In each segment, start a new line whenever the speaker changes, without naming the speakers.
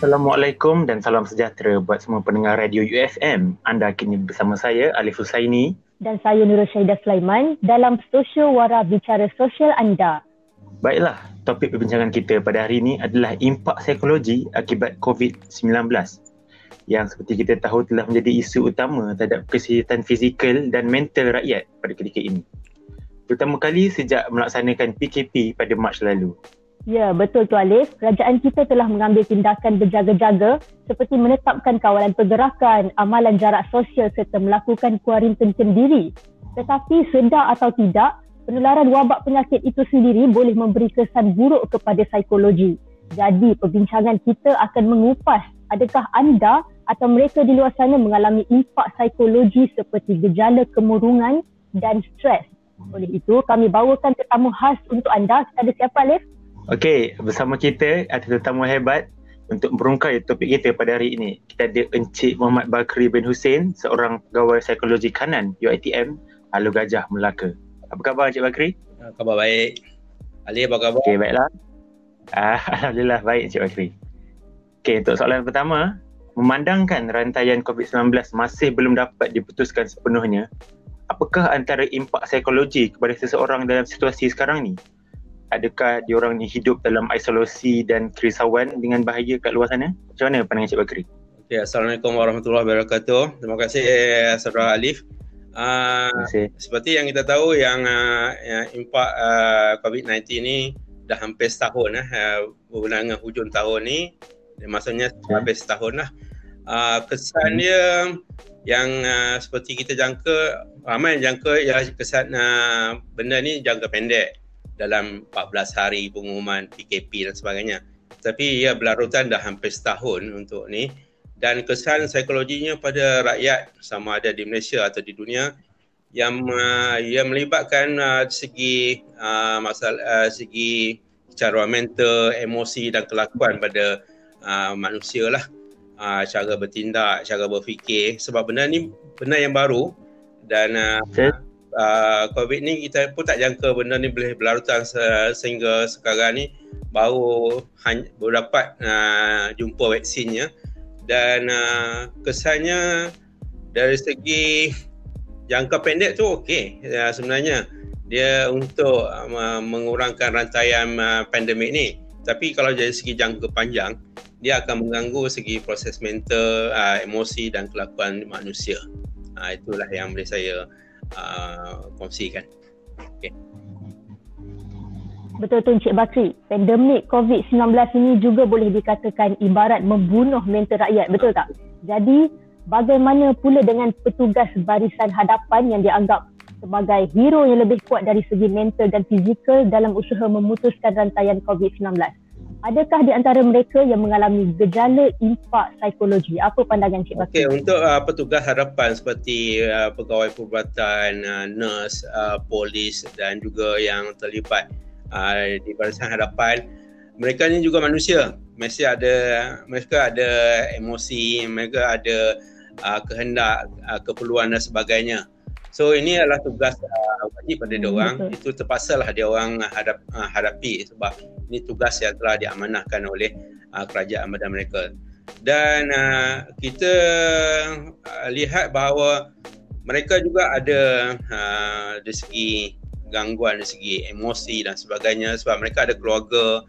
Assalamualaikum dan salam sejahtera buat semua pendengar Radio UFM. Anda kini bersama saya Alif Husaini
dan saya Nurul Syahidah Sulaiman dalam Sosio Wara Bicara Sosial Anda.
Baiklah, topik perbincangan kita pada hari ini adalah impak psikologi akibat COVID-19 yang seperti kita tahu telah menjadi isu utama terhadap kesihatan fizikal dan mental rakyat pada ketika ini. Pertama kali sejak melaksanakan PKP pada Mac lalu.
Ya, betul tu Alif. Kerajaan kita telah mengambil tindakan berjaga-jaga seperti menetapkan kawalan pergerakan, amalan jarak sosial serta melakukan kuarantin sendiri. Tetapi sedar atau tidak, penularan wabak penyakit itu sendiri boleh memberi kesan buruk kepada psikologi. Jadi, perbincangan kita akan mengupas adakah anda atau mereka di luar sana mengalami impak psikologi seperti gejala kemurungan dan stres. Oleh itu, kami bawakan tetamu khas untuk anda. Kita ada siapa, Alif?
Okey, bersama kita ada tetamu hebat untuk merungkai topik kita pada hari ini. Kita ada Encik Muhammad Bakri bin Hussein, seorang pegawai psikologi kanan UiTM, Halu Gajah, Melaka. Apa khabar Encik Bakri?
Ah, khabar baik. Ali, apa khabar?
Okey, baiklah. Ah, Alhamdulillah, baik Encik Bakri. Okey, untuk soalan pertama, memandangkan rantaian COVID-19 masih belum dapat diputuskan sepenuhnya, apakah antara impak psikologi kepada seseorang dalam situasi sekarang ni? Adakah diorang ni hidup dalam isolasi dan kerisauan dengan bahaya kat luar sana? Macam mana pandangan Cik Bakri?
Okay, Assalamualaikum warahmatullahi wabarakatuh. Terima kasih eh, Saudara Alif. Uh, seperti yang kita tahu yang, uh, yang impak uh, COVID-19 ni dah hampir setahun lah. Uh, berbulan dengan hujung tahun ni. Maksudnya okay. hampir setahun lah. Uh, kesan hmm. dia yang uh, seperti kita jangka, ramai yang jangka ya kesan uh, benda ni jangka pendek dalam 14 hari pengumuman PKP dan sebagainya. Tapi ia berlarutan dah hampir setahun untuk ni. Dan kesan psikologinya pada rakyat sama ada di Malaysia atau di dunia yang uh, ia melibatkan uh, segi uh, masalah uh, segi cara mental, emosi dan kelakuan pada uh, manusia lah. Uh, cara bertindak, cara berfikir. Sebab benda ni benda yang baru dan uh, uh, COVID ni kita pun tak jangka benda ni boleh berlarutan se- sehingga sekarang ni baru baru dapat uh, jumpa vaksinnya dan uh, kesannya dari segi jangka pendek tu okey. Uh, sebenarnya dia untuk uh, mengurangkan rantaian uh, pandemik ni. Tapi kalau dari segi jangka panjang dia akan mengganggu segi proses mental, uh, emosi dan kelakuan manusia. Uh, itulah yang boleh saya uh, kongsikan. Okay.
Betul tu Encik Bakri. Pandemik COVID-19 ini juga boleh dikatakan ibarat membunuh mental rakyat. Betul tak? Jadi bagaimana pula dengan petugas barisan hadapan yang dianggap sebagai hero yang lebih kuat dari segi mental dan fizikal dalam usaha memutuskan rantaian COVID-19? Adakah di antara mereka yang mengalami gejala impak psikologi? Apa pandangan Cik Bakri?
Okay, untuk uh, petugas harapan seperti uh, pegawai perubatan, uh, nurse, uh, polis dan juga yang terlibat uh, di barisan hadapan, mereka ni juga manusia. Mesti ada mereka ada emosi, mereka ada uh, kehendak, uh, keperluan dan sebagainya. So ini adalah tugas uh, wajib pada hmm, dia orang. Itu terpaksalah dia orang hadap, uh, hadapi sebab ini tugas yang telah diamanahkan oleh uh, kerajaan pada mereka. Dan uh, kita uh, lihat bahawa mereka juga ada uh, dari segi gangguan dari segi emosi dan sebagainya sebab mereka ada keluarga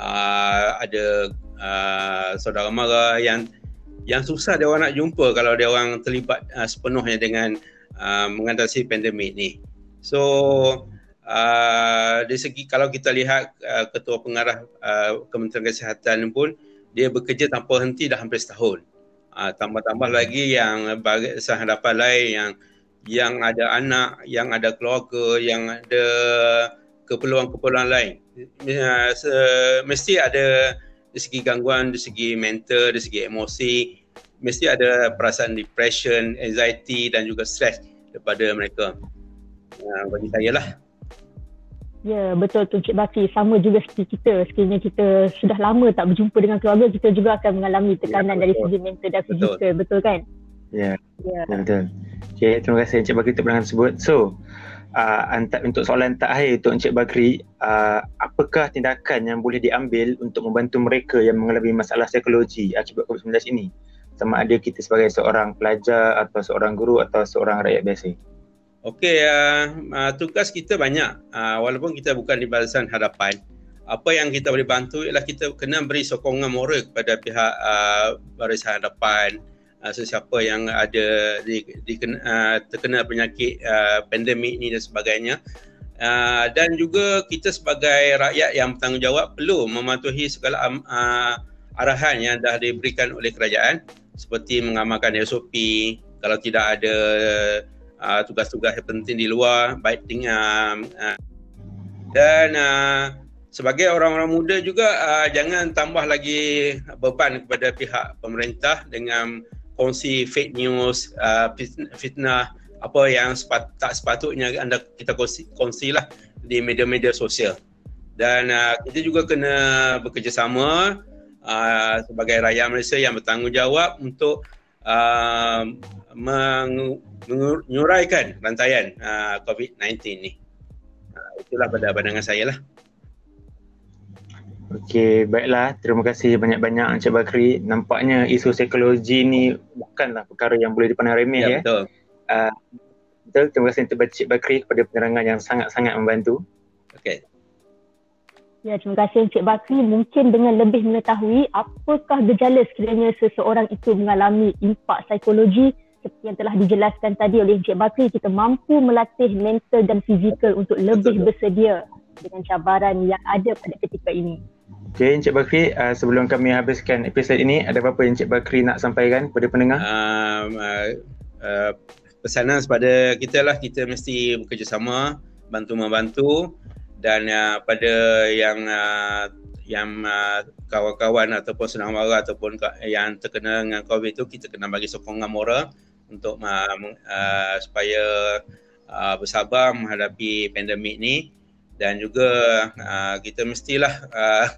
uh, ada uh, saudara mara yang yang susah dia orang nak jumpa kalau dia orang terlibat uh, sepenuhnya dengan uh, mengatasi pandemik ni. So uh, dari segi kalau kita lihat uh, ketua pengarah uh, Kementerian Kesihatan pun dia bekerja tanpa henti dah hampir setahun. Uh, tambah-tambah lagi yang bagi hadapan lain yang yang ada anak, yang ada keluarga, yang ada keperluan-keperluan lain. Uh, se- mesti ada dari segi gangguan, dari segi mental, dari segi emosi, mesti ada perasaan depression, anxiety dan juga stress daripada mereka. Uh, bagi saya lah.
Ya, betul tu Cik Baki. Sama juga seperti kita. Sekiranya kita sudah lama tak berjumpa dengan keluarga, kita juga akan mengalami tekanan ya, dari segi mental dan fizikal. Betul. betul kan?
Ya, ya. betul. Okay, terima kasih Cik Baki untuk pandangan tersebut. So, uh, untuk soalan terakhir untuk Encik Bakri, uh, apakah tindakan yang boleh diambil untuk membantu mereka yang mengalami masalah psikologi akibat COVID-19 ini? Sama ada kita sebagai seorang pelajar atau seorang guru atau seorang rakyat biasa.
Okey, uh, uh, tugas kita banyak uh, walaupun kita bukan di barisan hadapan. Apa yang kita boleh bantu ialah kita kena beri sokongan moral kepada pihak uh, barisan hadapan, uh, sesiapa yang ada di, di uh, terkena penyakit uh, pandemik ni dan sebagainya uh, dan juga kita sebagai rakyat yang bertanggungjawab perlu mematuhi segala uh, arahan yang dah diberikan oleh kerajaan seperti mengamalkan SOP kalau tidak ada uh, tugas-tugas yang penting di luar baik tinggal uh, dan uh, sebagai orang-orang muda juga uh, jangan tambah lagi beban kepada pihak pemerintah dengan kongsi fake news, uh, fitnah apa yang sepat, tak sepatutnya anda kita kongsi, kongsi lah di media-media sosial. Dan uh, kita juga kena bekerjasama uh, sebagai rakyat Malaysia yang bertanggungjawab untuk uh, menyuraikan rantaian uh, COVID-19 ni. Uh, itulah pada pandangan saya lah.
Okey, baiklah. Terima kasih banyak-banyak Encik Bakri. Nampaknya isu psikologi ni bukanlah perkara yang boleh dipandang remeh ya. ya. Betul. Uh, betul. Terima kasih Encik Bakri kepada penerangan yang sangat-sangat membantu.
Okey.
Ya, terima kasih Encik Bakri. Mungkin dengan lebih mengetahui apakah gejala sekiranya seseorang itu mengalami impak psikologi seperti yang telah dijelaskan tadi oleh Encik Bakri, kita mampu melatih mental dan fizikal untuk lebih bersedia dengan cabaran yang ada pada ketika ini.
Okay, Encik Bakri, uh, sebelum kami habiskan episod ini, ada apa-apa Encik Bakri nak sampaikan kepada pendengar? Um, uh,
uh, pesanan kepada kita lah, kita mesti bekerjasama, bantu-membantu dan uh, pada yang uh, yang uh, kawan-kawan ataupun senang ataupun yang terkena dengan COVID itu, kita kena bagi sokongan moral untuk uh, uh, supaya uh, bersabar menghadapi pandemik ni. Dan juga uh, kita mestilah uh,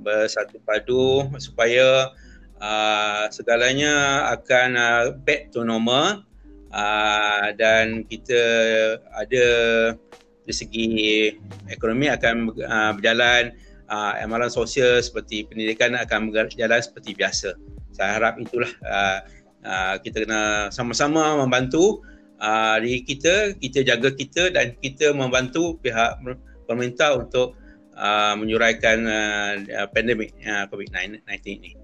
bersatu padu supaya uh, segalanya akan uh, back to normal. Uh, dan kita ada dari segi ekonomi akan uh, berjalan uh, amalan sosial seperti pendidikan akan berjalan seperti biasa. Saya harap itulah uh, uh, kita kena sama-sama membantu uh, diri kita, kita jaga kita dan kita membantu pihak pemerintah untuk uh, menyuraikan uh, pandemik uh, COVID-19 ini.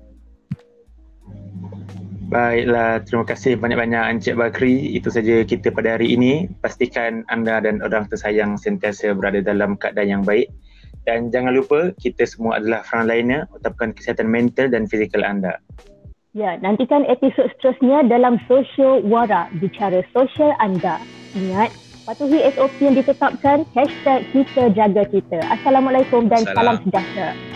Baiklah, terima kasih banyak-banyak Encik Bakri. Itu saja kita pada hari ini. Pastikan anda dan orang tersayang sentiasa berada dalam keadaan yang baik. Dan jangan lupa, kita semua adalah frontliner. Utapkan kesihatan mental dan fizikal anda.
Ya, nantikan episod seterusnya dalam Social Wara, bicara sosial anda. Ingat, patuhi SOP yang ditetapkan, hashtag kita jaga kita. Assalamualaikum dan salam, salam sejahtera.